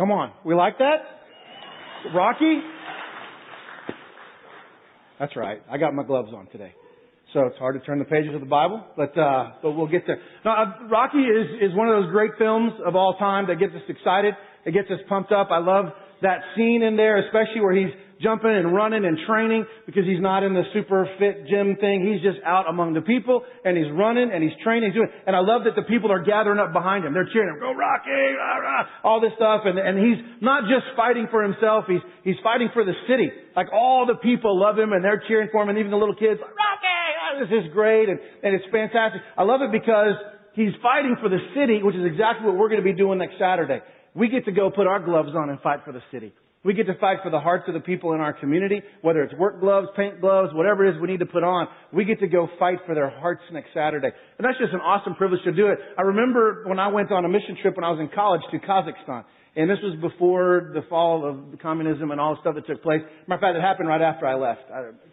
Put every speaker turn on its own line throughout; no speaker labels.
Come on. We like that? Rocky? That's right. I got my gloves on today. So it's hard to turn the pages of the Bible, but, uh, but we'll get there. Now, uh, Rocky is, is one of those great films of all time that gets us excited. It gets us pumped up. I love that scene in there, especially where he's jumping and running and training because he's not in the super fit gym thing. He's just out among the people and he's running and he's training. He's doing, and I love that the people are gathering up behind him. They're cheering him, go Rocky, rah, rah, all this stuff. And, and he's not just fighting for himself. He's, he's fighting for the city. Like all the people love him and they're cheering for him and even the little kids, like, Rocky, oh, this is great. And, and it's fantastic. I love it because he's fighting for the city, which is exactly what we're going to be doing next Saturday. We get to go put our gloves on and fight for the city. We get to fight for the hearts of the people in our community, whether it's work gloves, paint gloves, whatever it is we need to put on. We get to go fight for their hearts next Saturday. And that's just an awesome privilege to do it. I remember when I went on a mission trip when I was in college to Kazakhstan. And this was before the fall of communism and all the stuff that took place. Matter of fact, it happened right after I left.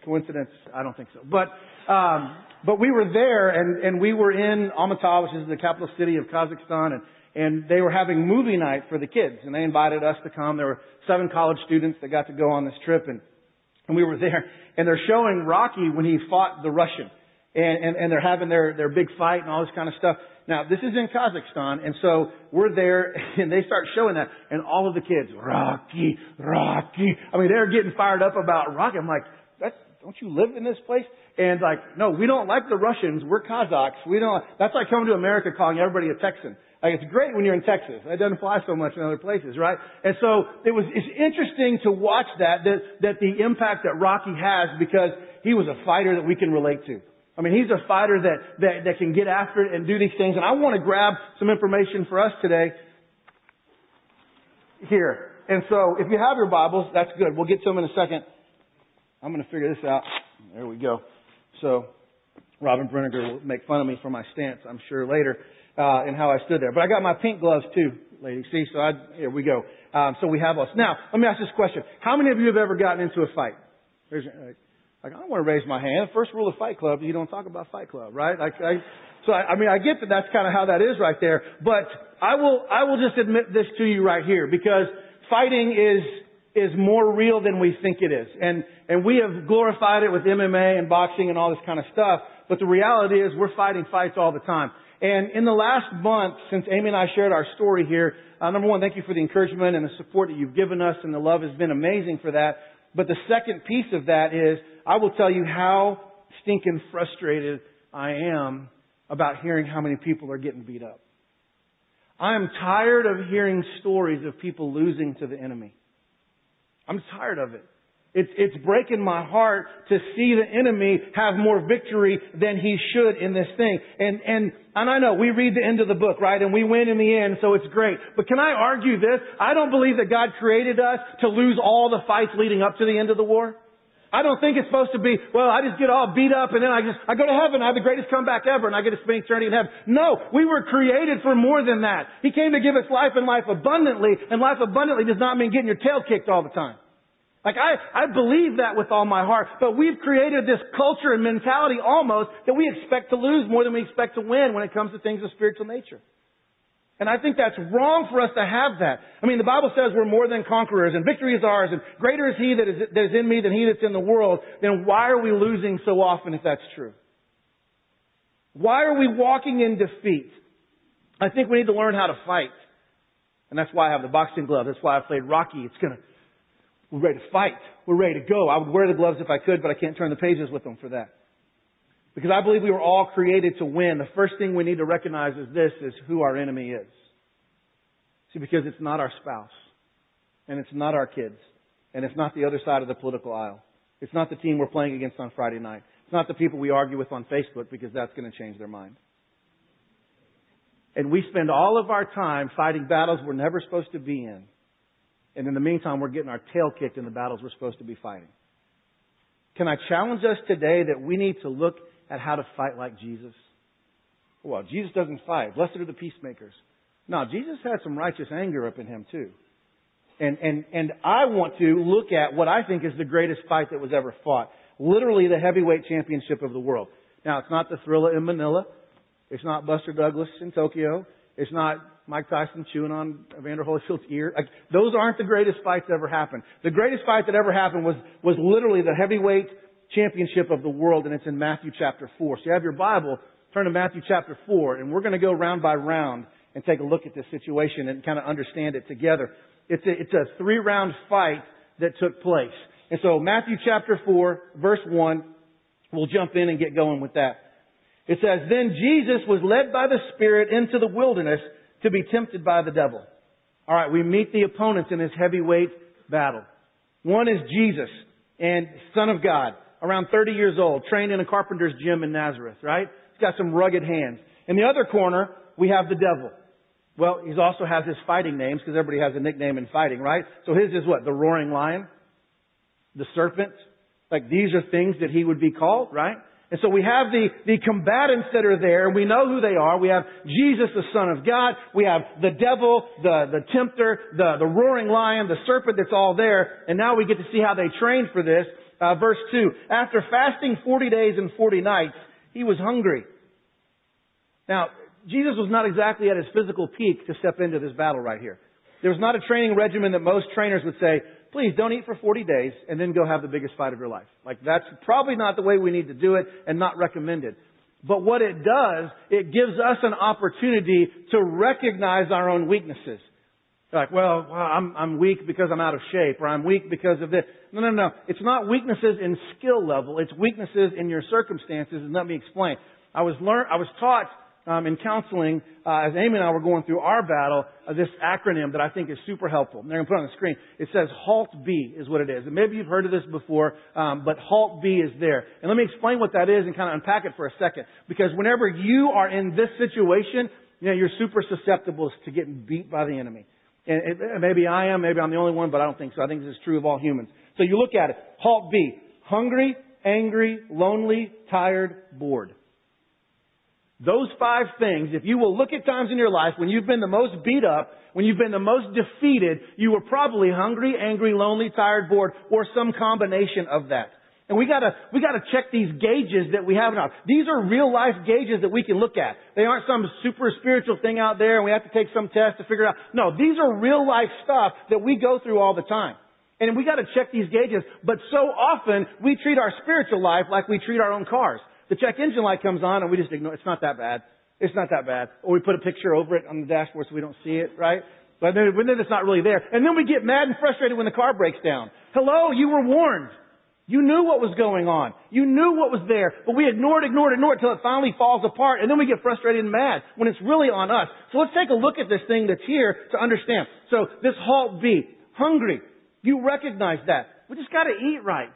Coincidence? I don't think so. But, um, but we were there and, and we were in Almaty, which is the capital city of Kazakhstan. And and they were having movie night for the kids, and they invited us to come. There were seven college students that got to go on this trip, and and we were there, and they're showing Rocky when he fought the Russian, and and, and they're having their their big fight and all this kind of stuff. Now this is in Kazakhstan, and so we're there, and they start showing that, and all of the kids, Rocky, Rocky. I mean, they're getting fired up about Rocky. I'm like, that's don't you live in this place? And like, no, we don't like the Russians. We're Kazakhs. We don't. That's like coming to America calling everybody a Texan. Like it's great when you're in Texas. It doesn't fly so much in other places, right? And so it was, it's interesting to watch that, that, that the impact that Rocky has because he was a fighter that we can relate to. I mean, he's a fighter that, that, that can get after it and do these things. And I want to grab some information for us today here. And so if you have your Bibles, that's good. We'll get to them in a second. I'm going to figure this out. There we go. So Robin Brenniger will make fun of me for my stance, I'm sure, later uh, and how I stood there. But I got my pink gloves too, ladies. See, so I, here we go. Um, so we have us. Now, let me ask this question. How many of you have ever gotten into a fight? There's, like, I don't want to raise my hand. First rule of Fight Club, you don't talk about Fight Club, right? Like, I, so I, I mean, I get that that's kind of how that is right there. But I will, I will just admit this to you right here because fighting is, is more real than we think it is. And, and we have glorified it with MMA and boxing and all this kind of stuff. But the reality is we're fighting fights all the time. And in the last month, since Amy and I shared our story here, uh, number one, thank you for the encouragement and the support that you've given us, and the love has been amazing for that. But the second piece of that is, I will tell you how stinking frustrated I am about hearing how many people are getting beat up. I am tired of hearing stories of people losing to the enemy. I'm tired of it. It's, it's breaking my heart to see the enemy have more victory than he should in this thing. And, and, and I know we read the end of the book, right? And we win in the end, so it's great. But can I argue this? I don't believe that God created us to lose all the fights leading up to the end of the war. I don't think it's supposed to be, well, I just get all beat up and then I just, I go to heaven, I have the greatest comeback ever and I get to spend eternity in heaven. No, we were created for more than that. He came to give us life and life abundantly and life abundantly does not mean getting your tail kicked all the time. Like I, I believe that with all my heart, but we've created this culture and mentality almost that we expect to lose more than we expect to win when it comes to things of spiritual nature. And I think that's wrong for us to have that. I mean, the Bible says we're more than conquerors and victory is ours and greater is He that is, that is in me than He that's in the world. Then why are we losing so often if that's true? Why are we walking in defeat? I think we need to learn how to fight. And that's why I have the boxing glove. That's why I played Rocky. It's gonna, we're ready to fight. We're ready to go. I would wear the gloves if I could, but I can't turn the pages with them for that. Because I believe we were all created to win. The first thing we need to recognize is this, is who our enemy is. See, because it's not our spouse. And it's not our kids. And it's not the other side of the political aisle. It's not the team we're playing against on Friday night. It's not the people we argue with on Facebook because that's going to change their mind. And we spend all of our time fighting battles we're never supposed to be in and in the meantime, we're getting our tail kicked in the battles we're supposed to be fighting. Can I challenge us today that we need to look at how to fight like Jesus? Well, Jesus doesn't fight. Blessed are the peacemakers. No, Jesus had some righteous anger up in him too. And, and, and I want to look at what I think is the greatest fight that was ever fought. Literally the heavyweight championship of the world. Now, it's not the Thrilla in Manila. It's not Buster Douglas in Tokyo. It's not Mike Tyson chewing on Evander Holyfield's ear. Like, those aren't the greatest fights that ever happened. The greatest fight that ever happened was, was literally the heavyweight championship of the world, and it's in Matthew chapter 4. So you have your Bible, turn to Matthew chapter 4, and we're going to go round by round and take a look at this situation and kind of understand it together. It's a, it's a three round fight that took place. And so Matthew chapter 4, verse 1, we'll jump in and get going with that. It says, Then Jesus was led by the Spirit into the wilderness to be tempted by the devil. Alright, we meet the opponents in this heavyweight battle. One is Jesus and Son of God, around 30 years old, trained in a carpenter's gym in Nazareth, right? He's got some rugged hands. In the other corner, we have the devil. Well, he also has his fighting names because everybody has a nickname in fighting, right? So his is what? The roaring lion? The serpent? Like these are things that he would be called, right? And so we have the, the combatants that are there, and we know who they are. We have Jesus, the Son of God. We have the devil, the, the tempter, the, the roaring lion, the serpent that's all there. And now we get to see how they trained for this. Uh, verse 2. After fasting 40 days and 40 nights, he was hungry. Now, Jesus was not exactly at his physical peak to step into this battle right here. There was not a training regimen that most trainers would say, please don't eat for 40 days and then go have the biggest fight of your life. Like that's probably not the way we need to do it and not recommended. But what it does, it gives us an opportunity to recognize our own weaknesses. Like, well, I'm, I'm weak because I'm out of shape, or I'm weak because of this. No, no, no. It's not weaknesses in skill level. It's weaknesses in your circumstances. And let me explain. I was learn, I was taught um, in counseling, uh, as Amy and I were going through our battle, uh, this acronym that I think is super helpful. they're going to put it on the screen. It says HALT B is what it is. And maybe you've heard of this before, um, but HALT B is there. And let me explain what that is and kind of unpack it for a second. Because whenever you are in this situation, you know, you're super susceptible to getting beat by the enemy. And it, maybe I am, maybe I'm the only one, but I don't think so. I think this is true of all humans. So you look at it. HALT B. Hungry, angry, lonely, tired, bored. Those five things, if you will look at times in your life when you've been the most beat up, when you've been the most defeated, you were probably hungry, angry, lonely, tired, bored, or some combination of that. And we gotta, we gotta check these gauges that we have in now. These are real life gauges that we can look at. They aren't some super spiritual thing out there and we have to take some test to figure out. No, these are real life stuff that we go through all the time. And we gotta check these gauges, but so often we treat our spiritual life like we treat our own cars. The check engine light comes on and we just ignore. It's not that bad. It's not that bad. Or we put a picture over it on the dashboard so we don't see it, right? But then, then it's not really there. And then we get mad and frustrated when the car breaks down. Hello, you were warned. You knew what was going on. You knew what was there, but we ignored, ignored, ignored it until it finally falls apart, and then we get frustrated and mad when it's really on us. So let's take a look at this thing that's here to understand. So this halt B, hungry. You recognize that. We just gotta eat right.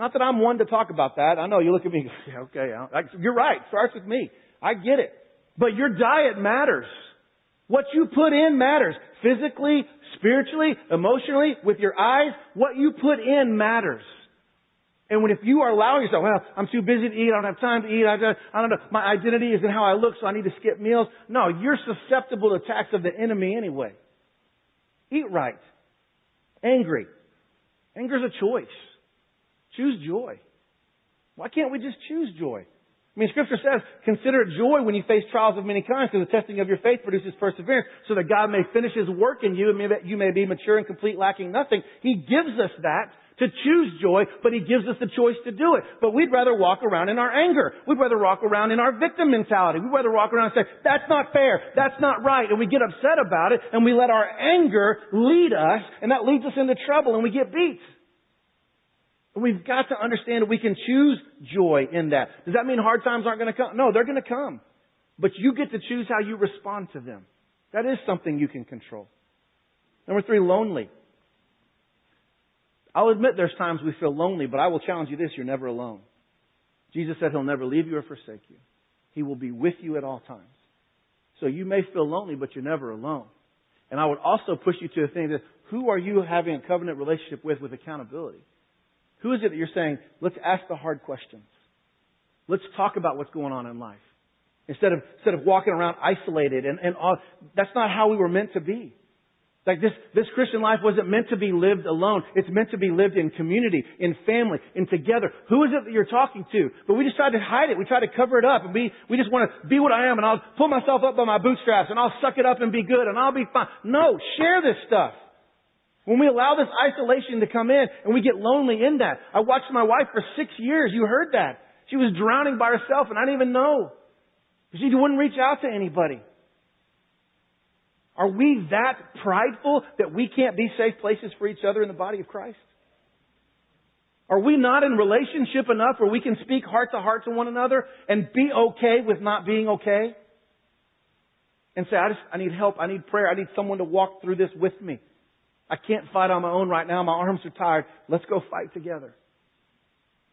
Not that I'm one to talk about that. I know you look at me, okay, you're right. Starts with me. I get it. But your diet matters. What you put in matters. Physically, spiritually, emotionally, with your eyes, what you put in matters. And when if you are allowing yourself, well, I'm too busy to eat, I don't have time to eat, I don't, I don't know, my identity is in how I look, so I need to skip meals. No, you're susceptible to attacks of the enemy anyway. Eat right. Angry. Anger is a choice. Choose joy. Why can't we just choose joy? I mean, Scripture says, consider it joy when you face trials of many kinds, because the testing of your faith produces perseverance, so that God may finish His work in you, and that you may be mature and complete, lacking nothing. He gives us that to choose joy, but He gives us the choice to do it. But we'd rather walk around in our anger. We'd rather walk around in our victim mentality. We'd rather walk around and say, that's not fair, that's not right, and we get upset about it, and we let our anger lead us, and that leads us into trouble, and we get beat. We've got to understand that we can choose joy in that. Does that mean hard times aren't going to come? No, they're going to come. But you get to choose how you respond to them. That is something you can control. Number three, lonely. I'll admit there's times we feel lonely, but I will challenge you this, you're never alone. Jesus said he'll never leave you or forsake you. He will be with you at all times. So you may feel lonely, but you're never alone. And I would also push you to a thing that who are you having a covenant relationship with with accountability? Who is it that you're saying, let's ask the hard questions? Let's talk about what's going on in life. Instead of, instead of walking around isolated and, and all, that's not how we were meant to be. Like this, this Christian life wasn't meant to be lived alone. It's meant to be lived in community, in family, in together. Who is it that you're talking to? But we just try to hide it. We try to cover it up and we, we just want to be what I am and I'll pull myself up by my bootstraps and I'll suck it up and be good and I'll be fine. No, share this stuff. When we allow this isolation to come in and we get lonely in that. I watched my wife for six years. You heard that. She was drowning by herself and I didn't even know. She wouldn't reach out to anybody. Are we that prideful that we can't be safe places for each other in the body of Christ? Are we not in relationship enough where we can speak heart to heart to one another and be okay with not being okay? And say, I just, I need help. I need prayer. I need someone to walk through this with me. I can't fight on my own right now. My arms are tired. Let's go fight together.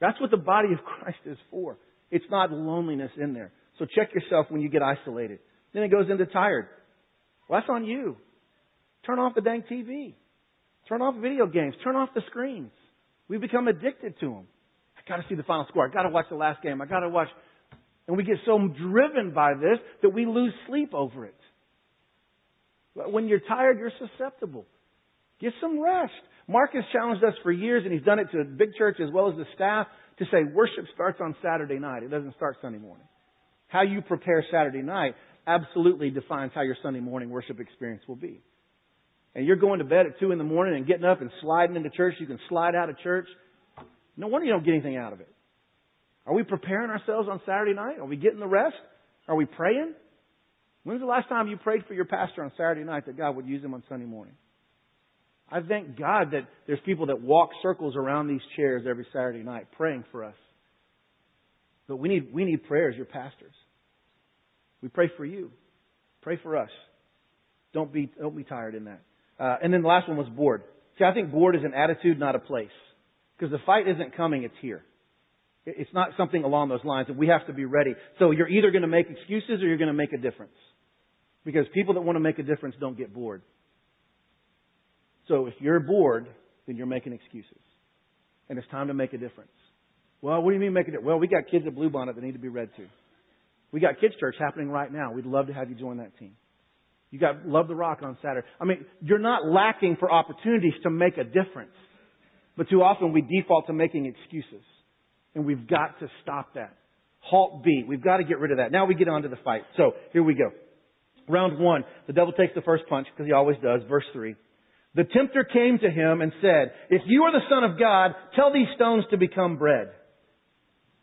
That's what the body of Christ is for. It's not loneliness in there. So check yourself when you get isolated. Then it goes into tired. Well, that's on you. Turn off the dang TV. Turn off video games. Turn off the screens. We become addicted to them. I gotta see the final score. I gotta watch the last game. I gotta watch. And we get so driven by this that we lose sleep over it. When you're tired, you're susceptible. Get some rest. Mark has challenged us for years, and he's done it to the big church as well as the staff, to say worship starts on Saturday night. It doesn't start Sunday morning. How you prepare Saturday night absolutely defines how your Sunday morning worship experience will be. And you're going to bed at 2 in the morning and getting up and sliding into church. You can slide out of church. No wonder you don't get anything out of it. Are we preparing ourselves on Saturday night? Are we getting the rest? Are we praying? When's the last time you prayed for your pastor on Saturday night that God would use him on Sunday morning? I thank God that there's people that walk circles around these chairs every Saturday night praying for us. But we need, we need prayers, your pastors. We pray for you. Pray for us. Don't be, don't be tired in that. Uh, and then the last one was bored. See, I think bored is an attitude, not a place. Because the fight isn't coming, it's here. It's not something along those lines, and we have to be ready. So you're either going to make excuses or you're going to make a difference. Because people that want to make a difference don't get bored. So if you're bored, then you're making excuses. And it's time to make a difference. Well, what do you mean make a difference? Well, we got kids at Bluebonnet that need to be read to. We got kids church happening right now. We'd love to have you join that team. You got Love the Rock on Saturday. I mean, you're not lacking for opportunities to make a difference. But too often we default to making excuses. And we've got to stop that. Halt B. We've got to get rid of that. Now we get on to the fight. So here we go. Round one. The devil takes the first punch because he always does. Verse three. The tempter came to him and said, If you are the son of God, tell these stones to become bread.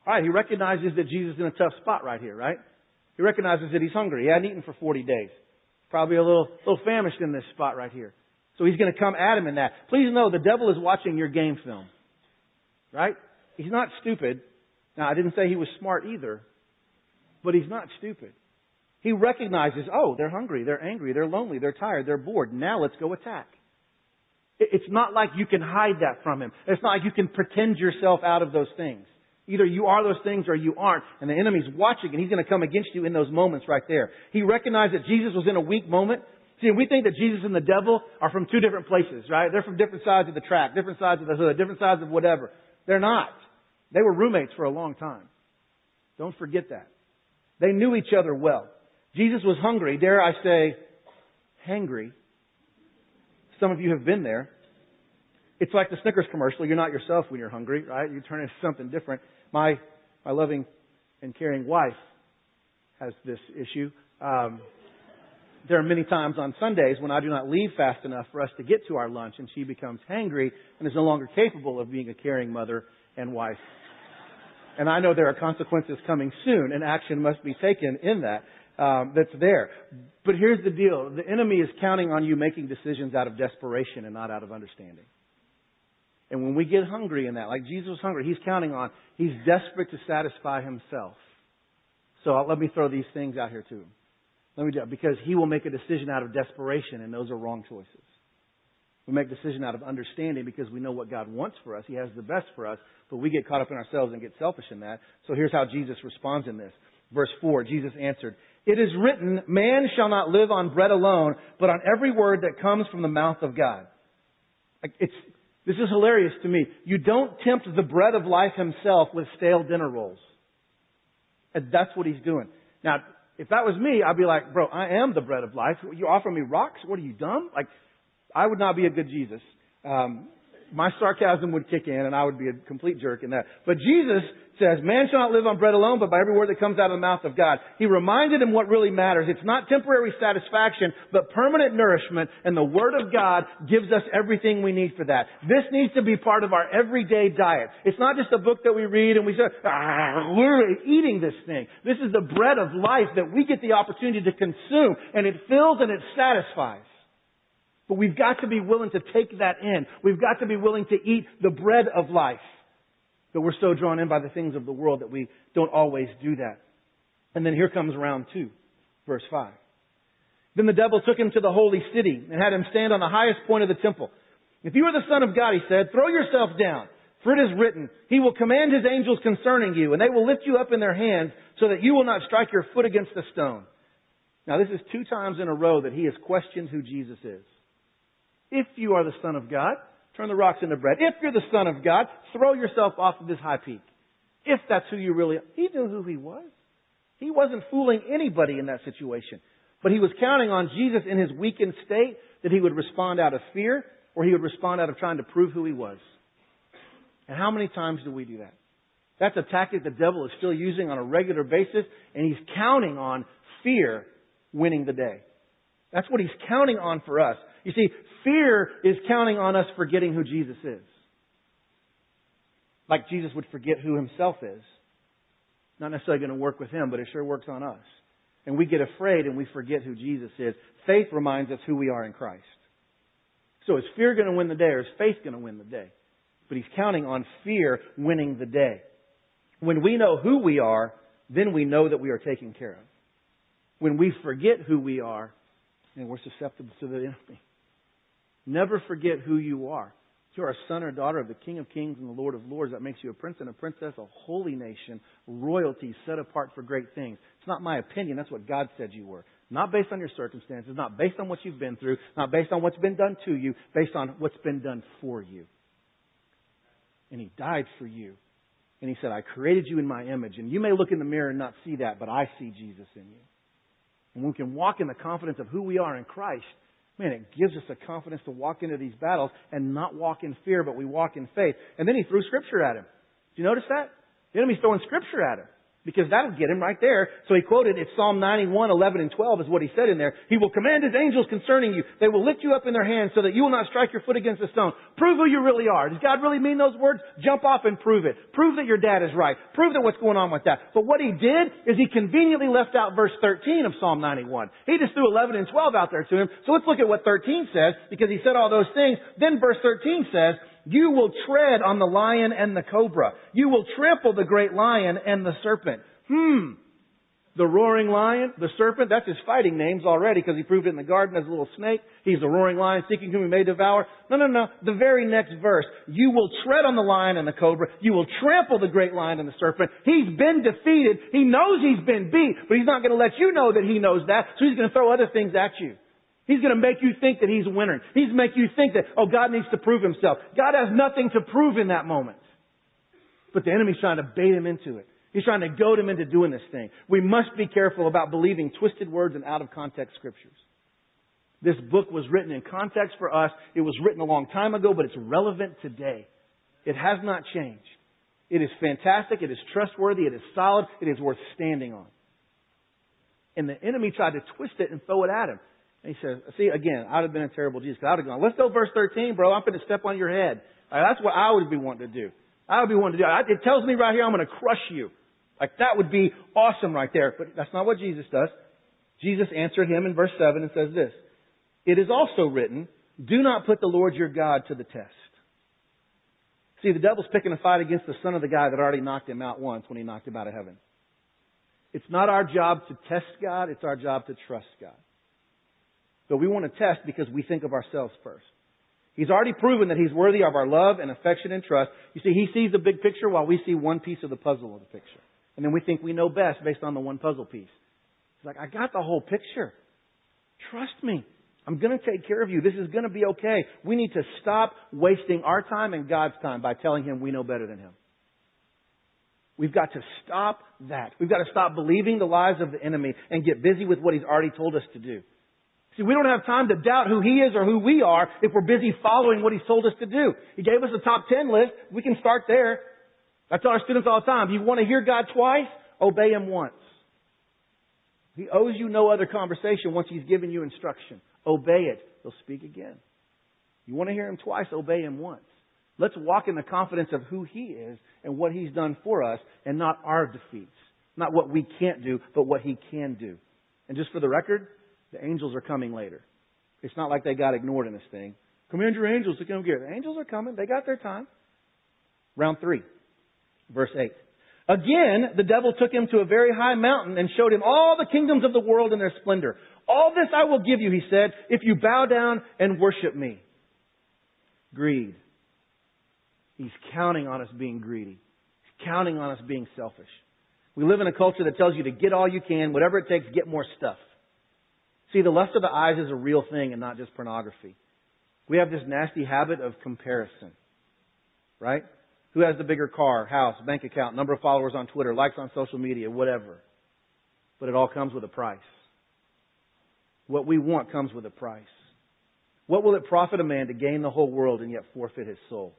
All right, he recognizes that Jesus is in a tough spot right here, right? He recognizes that he's hungry. He hadn't eaten for 40 days. Probably a little, little famished in this spot right here. So he's going to come at him in that. Please know the devil is watching your game film. Right? He's not stupid. Now, I didn't say he was smart either, but he's not stupid. He recognizes, oh, they're hungry, they're angry, they're lonely, they're tired, they're bored. Now let's go attack. It's not like you can hide that from him. It's not like you can pretend yourself out of those things. Either you are those things or you aren't. And the enemy's watching and he's going to come against you in those moments right there. He recognized that Jesus was in a weak moment. See, we think that Jesus and the devil are from two different places, right? They're from different sides of the track, different sides of the hood, different sides of whatever. They're not. They were roommates for a long time. Don't forget that. They knew each other well. Jesus was hungry, dare I say, hangry. Some of you have been there. It's like the Snickers commercial. You're not yourself when you're hungry, right? You turn into something different. My, my loving and caring wife has this issue. Um, there are many times on Sundays when I do not leave fast enough for us to get to our lunch, and she becomes hangry and is no longer capable of being a caring mother and wife. And I know there are consequences coming soon, and action must be taken in that. Um, that's there. But here's the deal: the enemy is counting on you making decisions out of desperation and not out of understanding. And when we get hungry in that, like Jesus was hungry, he's counting on, he's desperate to satisfy himself. So let me throw these things out here to him. Let me do it because he will make a decision out of desperation, and those are wrong choices. We make a decision out of understanding because we know what God wants for us. He has the best for us, but we get caught up in ourselves and get selfish in that. So here's how Jesus responds in this. Verse 4, Jesus answered, It is written, Man shall not live on bread alone, but on every word that comes from the mouth of God. It's, this is hilarious to me. You don't tempt the bread of life himself with stale dinner rolls. And that's what he's doing. Now, if that was me, I'd be like, bro, I am the bread of life. You offer me rocks? What are you dumb? Like, I would not be a good Jesus. Um, my sarcasm would kick in and I would be a complete jerk in that. But Jesus says, man shall not live on bread alone, but by every word that comes out of the mouth of God. He reminded him what really matters. It's not temporary satisfaction, but permanent nourishment, and the Word of God gives us everything we need for that. This needs to be part of our everyday diet. It's not just a book that we read and we say, ah, we're eating this thing. This is the bread of life that we get the opportunity to consume, and it fills and it satisfies. But we've got to be willing to take that in. We've got to be willing to eat the bread of life. But we're so drawn in by the things of the world that we don't always do that. And then here comes round two, verse five. Then the devil took him to the holy city and had him stand on the highest point of the temple. If you are the son of God, he said, throw yourself down. For it is written, He will command His angels concerning you, and they will lift you up in their hands so that you will not strike your foot against a stone. Now this is two times in a row that he has questioned who Jesus is. If you are the Son of God, turn the rocks into bread. If you're the Son of God, throw yourself off of this high peak. If that's who you really are. He knew who he was. He wasn't fooling anybody in that situation. But he was counting on Jesus in his weakened state that he would respond out of fear or he would respond out of trying to prove who he was. And how many times do we do that? That's a tactic the devil is still using on a regular basis, and he's counting on fear winning the day. That's what he's counting on for us. You see, fear is counting on us forgetting who Jesus is. Like Jesus would forget who himself is. Not necessarily going to work with him, but it sure works on us. And we get afraid and we forget who Jesus is. Faith reminds us who we are in Christ. So is fear going to win the day or is faith going to win the day? But he's counting on fear winning the day. When we know who we are, then we know that we are taken care of. When we forget who we are, and we're susceptible to the enemy. Never forget who you are. You're a son or daughter of the King of Kings and the Lord of Lords. That makes you a prince and a princess, a holy nation, royalty set apart for great things. It's not my opinion. That's what God said you were. Not based on your circumstances, not based on what you've been through, not based on what's been done to you, based on what's been done for you. And He died for you. And He said, I created you in my image. And you may look in the mirror and not see that, but I see Jesus in you. And we can walk in the confidence of who we are in Christ, man, it gives us the confidence to walk into these battles and not walk in fear, but we walk in faith. And then he threw scripture at him. Do you notice that? The enemy's throwing scripture at him because that'll get him right there. So he quoted, it's Psalm 91, 11, and 12 is what he said in there. He will command his angels concerning you. They will lift you up in their hands so that you will not strike your foot against a stone. Prove who you really are. Does God really mean those words? Jump off and prove it. Prove that your dad is right. Prove that what's going on with that. But what he did is he conveniently left out verse 13 of Psalm 91. He just threw 11 and 12 out there to him. So let's look at what 13 says because he said all those things. Then verse 13 says, you will tread on the lion and the cobra. You will trample the great lion and the serpent. Hmm. The roaring lion, the serpent, that's his fighting names already because he proved it in the garden as a little snake. He's a roaring lion seeking whom he may devour. No, no, no. The very next verse. You will tread on the lion and the cobra. You will trample the great lion and the serpent. He's been defeated. He knows he's been beat, but he's not going to let you know that he knows that, so he's going to throw other things at you. He's going to make you think that he's winner. He's make you think that, oh, God needs to prove himself. God has nothing to prove in that moment. But the enemy's trying to bait him into it. He's trying to goad him into doing this thing. We must be careful about believing twisted words and out of context scriptures. This book was written in context for us. It was written a long time ago, but it's relevant today. It has not changed. It is fantastic. It is trustworthy. It is solid. It is worth standing on. And the enemy tried to twist it and throw it at him. And he says, see, again, I'd have been a terrible Jesus. I'd have gone, let's go verse 13, bro. I'm going to step on your head. Right, that's what I would be wanting to do. I would be wanting to do. It tells me right here, I'm going to crush you. Like that would be awesome right there. But that's not what Jesus does. Jesus answered him in verse 7 and says this. It is also written, do not put the Lord your God to the test. See, the devil's picking a fight against the son of the guy that already knocked him out once when he knocked him out of heaven. It's not our job to test God, it's our job to trust God. But we want to test because we think of ourselves first. He's already proven that he's worthy of our love and affection and trust. You see, he sees the big picture while we see one piece of the puzzle of the picture. And then we think we know best based on the one puzzle piece. He's like, I got the whole picture. Trust me. I'm going to take care of you. This is going to be okay. We need to stop wasting our time and God's time by telling Him we know better than Him. We've got to stop that. We've got to stop believing the lies of the enemy and get busy with what He's already told us to do. See, we don't have time to doubt who He is or who we are if we're busy following what He's told us to do. He gave us a top 10 list. We can start there. I tell our students all the time, you want to hear God twice? Obey Him once. He owes you no other conversation once He's given you instruction. Obey it. He'll speak again. You want to hear Him twice? Obey Him once. Let's walk in the confidence of who He is and what He's done for us and not our defeats. Not what we can't do, but what He can do. And just for the record, the angels are coming later. It's not like they got ignored in this thing. Command your angels to come get. The angels are coming. They got their time. Round three, verse eight. Again, the devil took him to a very high mountain and showed him all the kingdoms of the world in their splendor. All this I will give you, he said, if you bow down and worship me. Greed. He's counting on us being greedy. He's counting on us being selfish. We live in a culture that tells you to get all you can, whatever it takes, get more stuff. See, the lust of the eyes is a real thing and not just pornography. We have this nasty habit of comparison. Right? Who has the bigger car, house, bank account, number of followers on Twitter, likes on social media, whatever. But it all comes with a price. What we want comes with a price. What will it profit a man to gain the whole world and yet forfeit his soul?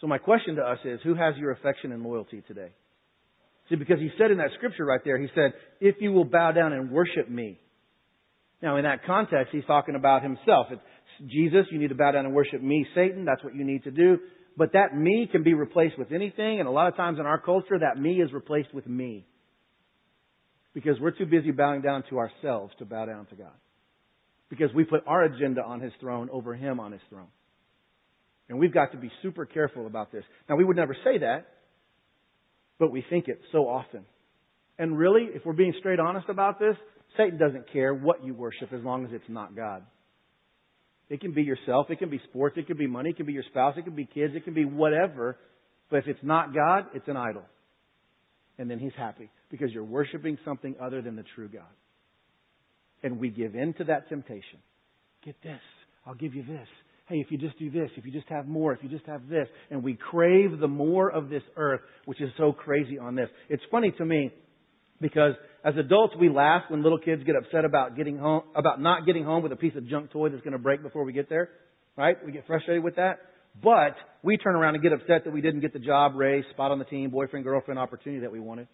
So my question to us is, who has your affection and loyalty today? See, because he said in that scripture right there, he said, if you will bow down and worship me. Now, in that context, he's talking about himself. It's Jesus, you need to bow down and worship me. Satan, that's what you need to do. But that me can be replaced with anything, and a lot of times in our culture, that me is replaced with me. Because we're too busy bowing down to ourselves to bow down to God. Because we put our agenda on His throne over Him on His throne. And we've got to be super careful about this. Now, we would never say that, but we think it so often. And really, if we're being straight honest about this, Satan doesn't care what you worship as long as it's not God. It can be yourself, it can be sports, it can be money, it can be your spouse, it can be kids, it can be whatever. But if it's not God, it's an idol. And then he's happy because you're worshiping something other than the true God. And we give in to that temptation. Get this. I'll give you this. Hey, if you just do this, if you just have more, if you just have this. And we crave the more of this earth, which is so crazy on this. It's funny to me because as adults, we laugh when little kids get upset about getting home, about not getting home with a piece of junk toy that's going to break before we get there. Right? We get frustrated with that. But we turn around and get upset that we didn't get the job, raise, spot on the team, boyfriend, girlfriend opportunity that we wanted.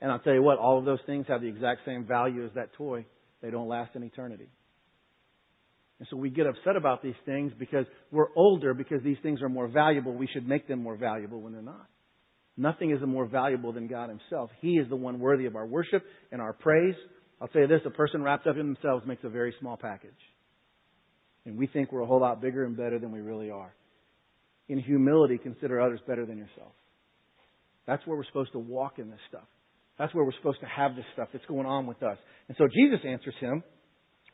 And I'll tell you what, all of those things have the exact same value as that toy. They don't last in eternity. And so we get upset about these things because we're older, because these things are more valuable. We should make them more valuable when they're not. Nothing is more valuable than God Himself. He is the one worthy of our worship and our praise. I'll tell you this, a person wrapped up in themselves makes a very small package. And we think we're a whole lot bigger and better than we really are. In humility, consider others better than yourself. That's where we're supposed to walk in this stuff. That's where we're supposed to have this stuff that's going on with us. And so Jesus answers him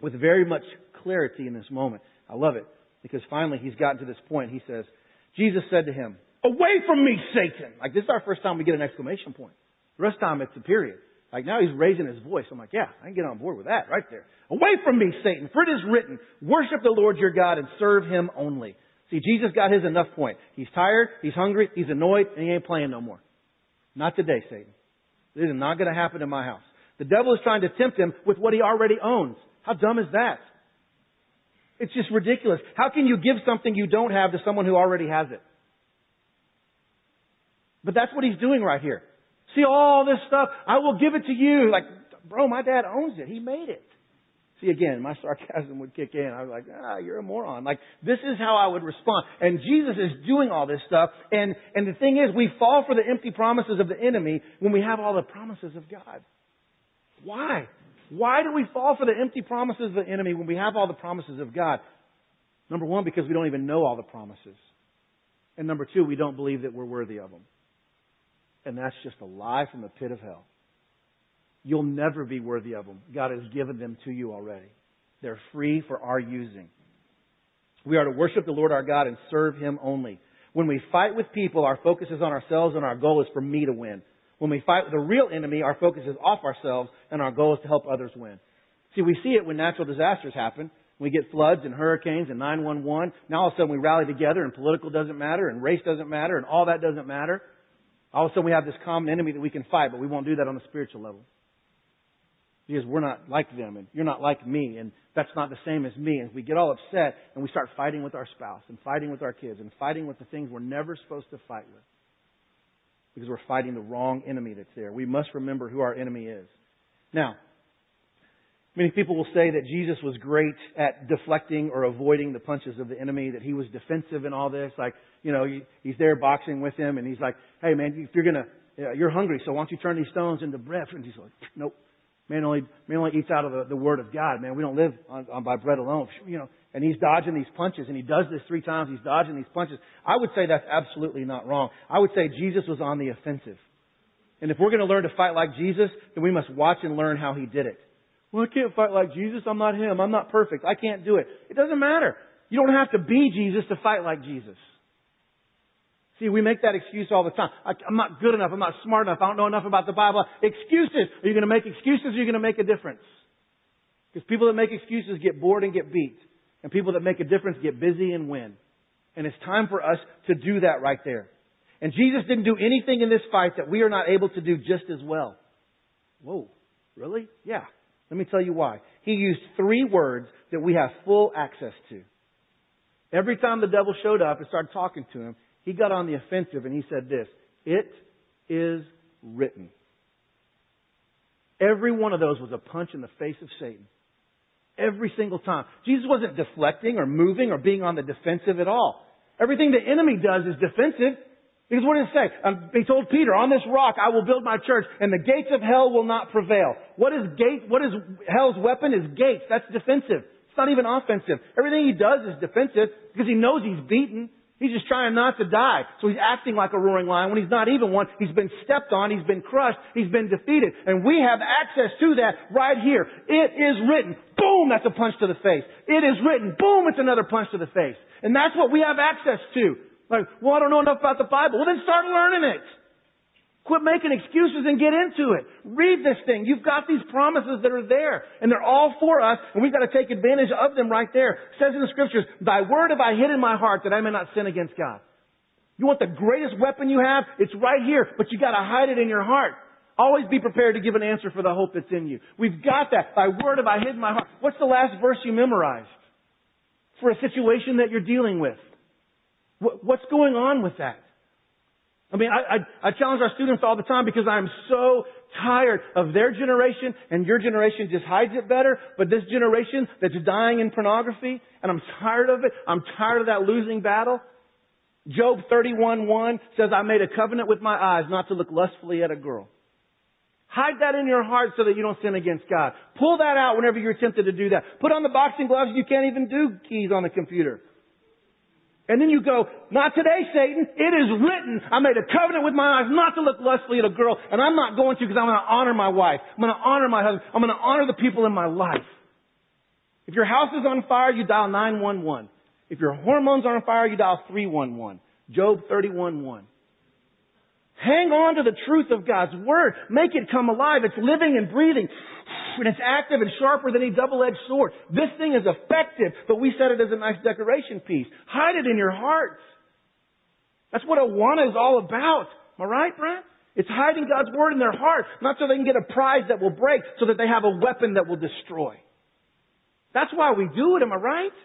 with very much clarity in this moment. I love it because finally he's gotten to this point. He says, Jesus said to him, Away from me, Satan! Like this is our first time we get an exclamation point. The rest of the time it's a period. Like now he's raising his voice. I'm like, yeah, I can get on board with that right there. Away from me, Satan, for it is written, worship the Lord your God and serve him only. See, Jesus got his enough point. He's tired, he's hungry, he's annoyed, and he ain't playing no more. Not today, Satan. This is not going to happen in my house. The devil is trying to tempt him with what he already owns. How dumb is that? It's just ridiculous. How can you give something you don't have to someone who already has it? But that's what he's doing right here. See all this stuff? I will give it to you. Like, bro, my dad owns it. He made it. See, again, my sarcasm would kick in. I was like, ah, you're a moron. Like, this is how I would respond. And Jesus is doing all this stuff. And, and the thing is, we fall for the empty promises of the enemy when we have all the promises of God. Why? Why do we fall for the empty promises of the enemy when we have all the promises of God? Number one, because we don't even know all the promises. And number two, we don't believe that we're worthy of them. And that's just a lie from the pit of hell. You'll never be worthy of them. God has given them to you already. They're free for our using. We are to worship the Lord our God and serve Him only. When we fight with people, our focus is on ourselves and our goal is for me to win. When we fight with the real enemy, our focus is off ourselves and our goal is to help others win. See, we see it when natural disasters happen. We get floods and hurricanes and 911. Now all of a sudden we rally together and political doesn't matter and race doesn't matter and all that doesn't matter. All of a sudden we have this common enemy that we can fight, but we won't do that on the spiritual level. because we're not like them and you're not like me and that's not the same as me. And we get all upset and we start fighting with our spouse and fighting with our kids and fighting with the things we're never supposed to fight with because we're fighting the wrong enemy that's there. We must remember who our enemy is. Now, many people will say that Jesus was great at deflecting or avoiding the punches of the enemy, that he was defensive in all this. Like, you know, he's there boxing with him and he's like, hey man, if you're gonna, you're hungry, so why don't you turn these stones into bread? And he's like, nope. Man only, man only eats out of the, the Word of God, man. We don't live on, on by bread alone. You know, and he's dodging these punches, and he does this three times. He's dodging these punches. I would say that's absolutely not wrong. I would say Jesus was on the offensive. And if we're going to learn to fight like Jesus, then we must watch and learn how he did it. Well, I can't fight like Jesus. I'm not him. I'm not perfect. I can't do it. It doesn't matter. You don't have to be Jesus to fight like Jesus. See, we make that excuse all the time. I, am not good enough. I'm not smart enough. I don't know enough about the Bible. Excuses. Are you going to make excuses or are you going to make a difference? Because people that make excuses get bored and get beat. And people that make a difference get busy and win. And it's time for us to do that right there. And Jesus didn't do anything in this fight that we are not able to do just as well. Whoa, really? Yeah. Let me tell you why. He used three words that we have full access to. Every time the devil showed up and started talking to him, he got on the offensive and he said this, it is written. Every one of those was a punch in the face of Satan. Every single time. Jesus wasn't deflecting or moving or being on the defensive at all. Everything the enemy does is defensive. Because what did it say? Um, he told Peter, on this rock I will build my church and the gates of hell will not prevail. What is gate, what is hell's weapon is gates. That's defensive. It's not even offensive. Everything he does is defensive because he knows he's beaten. He's just trying not to die. So he's acting like a roaring lion when he's not even one. He's been stepped on. He's been crushed. He's been defeated. And we have access to that right here. It is written. Boom, that's a punch to the face. It is written. Boom, it's another punch to the face. And that's what we have access to. Like, well, I don't know enough about the Bible. Well, then start learning it. Quit making excuses and get into it. Read this thing. You've got these promises that are there, and they're all for us, and we've got to take advantage of them right there. It says in the scriptures, Thy word have I hid in my heart that I may not sin against God. You want the greatest weapon you have? It's right here, but you gotta hide it in your heart. Always be prepared to give an answer for the hope that's in you. We've got that. Thy word have I hid in my heart. What's the last verse you memorized? For a situation that you're dealing with. What's going on with that? I mean, I, I, I challenge our students all the time because I'm so tired of their generation and your generation just hides it better, but this generation that's dying in pornography, and I'm tired of it. I'm tired of that losing battle. Job 31:1 says, I made a covenant with my eyes not to look lustfully at a girl. Hide that in your heart so that you don't sin against God. Pull that out whenever you're tempted to do that. Put on the boxing gloves. You can't even do keys on the computer. And then you go, not today, Satan. It is written. I made a covenant with my eyes not to look lustfully at a girl, and I'm not going to because I'm going to honor my wife. I'm going to honor my husband. I'm going to honor the people in my life. If your house is on fire, you dial 911. If your hormones are on fire, you dial 311. Job 31:1. Hang on to the truth of God's Word. Make it come alive. It's living and breathing and it's active and sharper than a double-edged sword. This thing is effective, but we set it as a nice decoration piece. Hide it in your hearts. That's what Awana is all about. Am I right, Brent? It's hiding God's word in their heart, not so they can get a prize that will break, so that they have a weapon that will destroy. That's why we do it, am I right?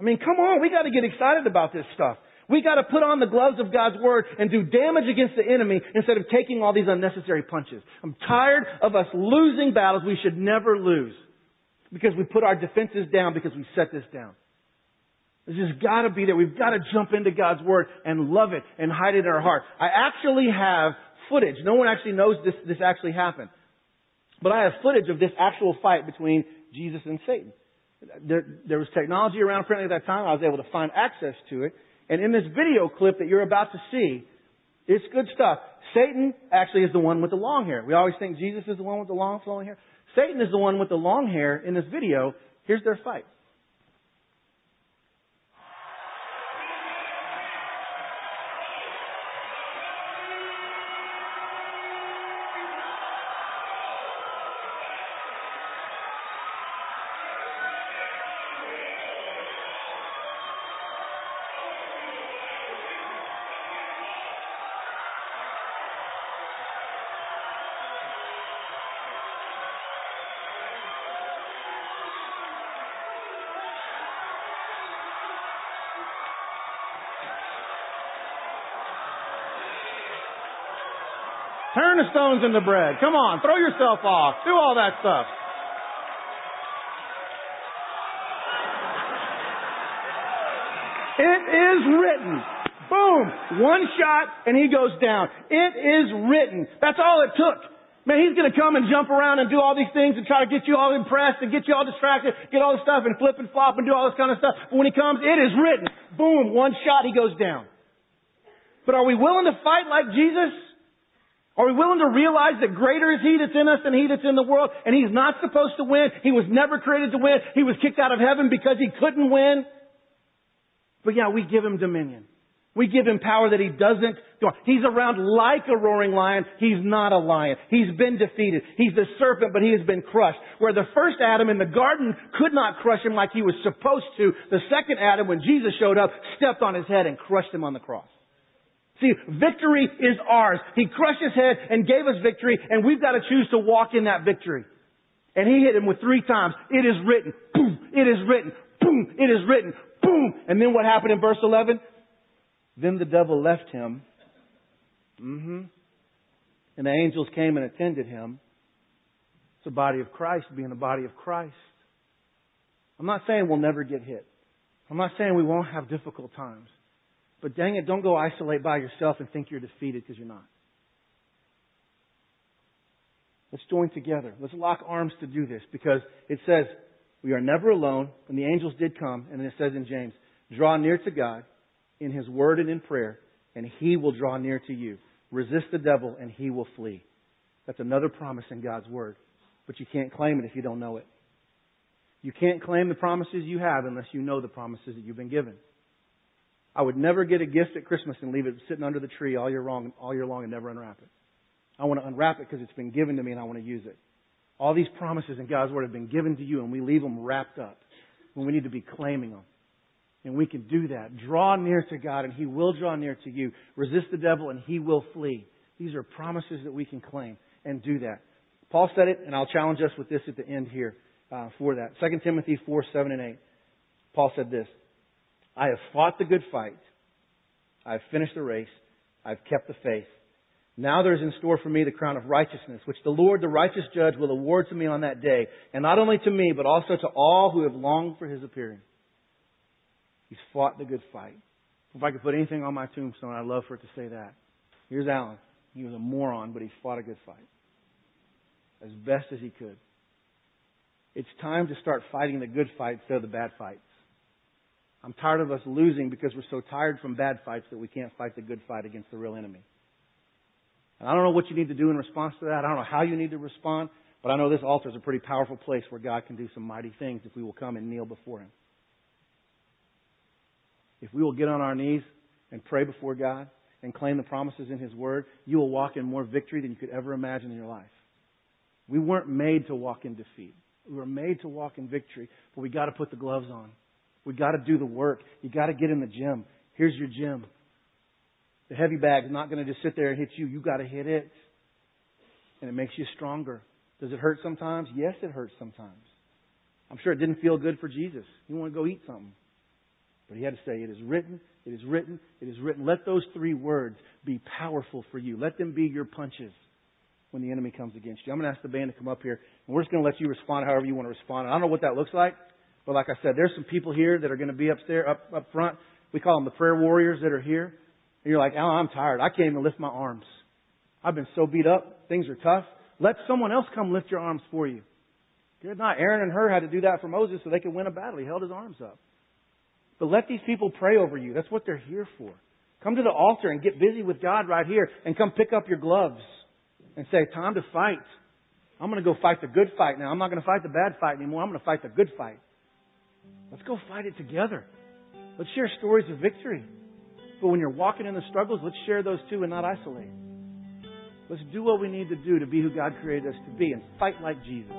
I mean, come on, we gotta get excited about this stuff. We got to put on the gloves of God's Word and do damage against the enemy instead of taking all these unnecessary punches. I'm tired of us losing battles we should never lose because we put our defenses down because we set this down. This has got to be there. We've got to jump into God's Word and love it and hide it in our heart. I actually have footage. No one actually knows this, this actually happened. But I have footage of this actual fight between Jesus and Satan. There, there was technology around apparently at that time. I was able to find access to it. And in this video clip that you're about to see, it's good stuff. Satan actually is the one with the long hair. We always think Jesus is the one with the long flowing hair. Satan is the one with the long hair in this video. Here's their fight. Turn the stones into bread. Come on, throw yourself off. Do all that stuff. It is written. Boom. One shot and he goes down. It is written. That's all it took. Man, he's gonna come and jump around and do all these things and try to get you all impressed and get you all distracted, get all this stuff and flip and flop and do all this kind of stuff. But when he comes, it is written. Boom, one shot, he goes down. But are we willing to fight like Jesus? Are we willing to realize that greater is He that's in us than He that's in the world? And He's not supposed to win. He was never created to win. He was kicked out of heaven because He couldn't win. But yeah, we give Him dominion. We give him power that he doesn't. He's around like a roaring lion. He's not a lion. He's been defeated. He's the serpent, but he has been crushed. Where the first Adam in the garden could not crush him like he was supposed to, the second Adam, when Jesus showed up, stepped on his head and crushed him on the cross. See, victory is ours. He crushed his head and gave us victory, and we've got to choose to walk in that victory. And he hit him with three times. It is written. Boom. It is written. Boom. It is written. Boom. And then what happened in verse 11? Then the devil left him. Mm-hmm. And the angels came and attended him. It's the body of Christ being the body of Christ. I'm not saying we'll never get hit. I'm not saying we won't have difficult times. But dang it, don't go isolate by yourself and think you're defeated because you're not. Let's join together. Let's lock arms to do this because it says we are never alone. And the angels did come, and it says in James, draw near to God in His Word and in prayer, and He will draw near to you. Resist the devil, and he will flee. That's another promise in God's Word. But you can't claim it if you don't know it. You can't claim the promises you have unless you know the promises that you've been given. I would never get a gift at Christmas and leave it sitting under the tree all year long, all year long and never unwrap it. I want to unwrap it because it's been given to me and I want to use it. All these promises in God's Word have been given to you and we leave them wrapped up when we need to be claiming them. And we can do that. Draw near to God and He will draw near to you. Resist the devil and He will flee. These are promises that we can claim and do that. Paul said it, and I'll challenge us with this at the end here uh, for that. 2 Timothy 4, 7 and 8. Paul said this, I have fought the good fight. I have finished the race. I've kept the faith. Now there is in store for me the crown of righteousness, which the Lord, the righteous judge, will award to me on that day, and not only to me, but also to all who have longed for his appearing. He's fought the good fight. If I could put anything on my tombstone, I'd love for it to say that. Here's Alan. He was a moron, but he fought a good fight. As best as he could. It's time to start fighting the good fight instead of the bad fights. I'm tired of us losing because we're so tired from bad fights that we can't fight the good fight against the real enemy. And I don't know what you need to do in response to that. I don't know how you need to respond, but I know this altar is a pretty powerful place where God can do some mighty things if we will come and kneel before Him if we will get on our knees and pray before God and claim the promises in His Word, you will walk in more victory than you could ever imagine in your life. We weren't made to walk in defeat. We were made to walk in victory, but we got to put the gloves on. We got to do the work. You got to get in the gym. Here's your gym. The heavy bag is not going to just sit there and hit you. You got to hit it. And it makes you stronger. Does it hurt sometimes? Yes, it hurts sometimes. I'm sure it didn't feel good for Jesus. You want to go eat something. But he had to say, It is written, it is written, it is written. Let those three words be powerful for you. Let them be your punches when the enemy comes against you. I'm going to ask the band to come up here, and we're just going to let you respond however you want to respond. I don't know what that looks like, but like I said, there's some people here that are going to be upstairs, up, up front. We call them the prayer warriors that are here. And you're like, Alan, I'm tired. I can't even lift my arms. I've been so beat up. Things are tough. Let someone else come lift your arms for you. Good not. Aaron and Hur had to do that for Moses so they could win a battle. He held his arms up. But let these people pray over you. That's what they're here for. Come to the altar and get busy with God right here and come pick up your gloves and say, time to fight. I'm going to go fight the good fight now. I'm not going to fight the bad fight anymore. I'm going to fight the good fight. Let's go fight it together. Let's share stories of victory. But when you're walking in the struggles, let's share those too and not isolate. Let's do what we need to do to be who God created us to be and fight like Jesus.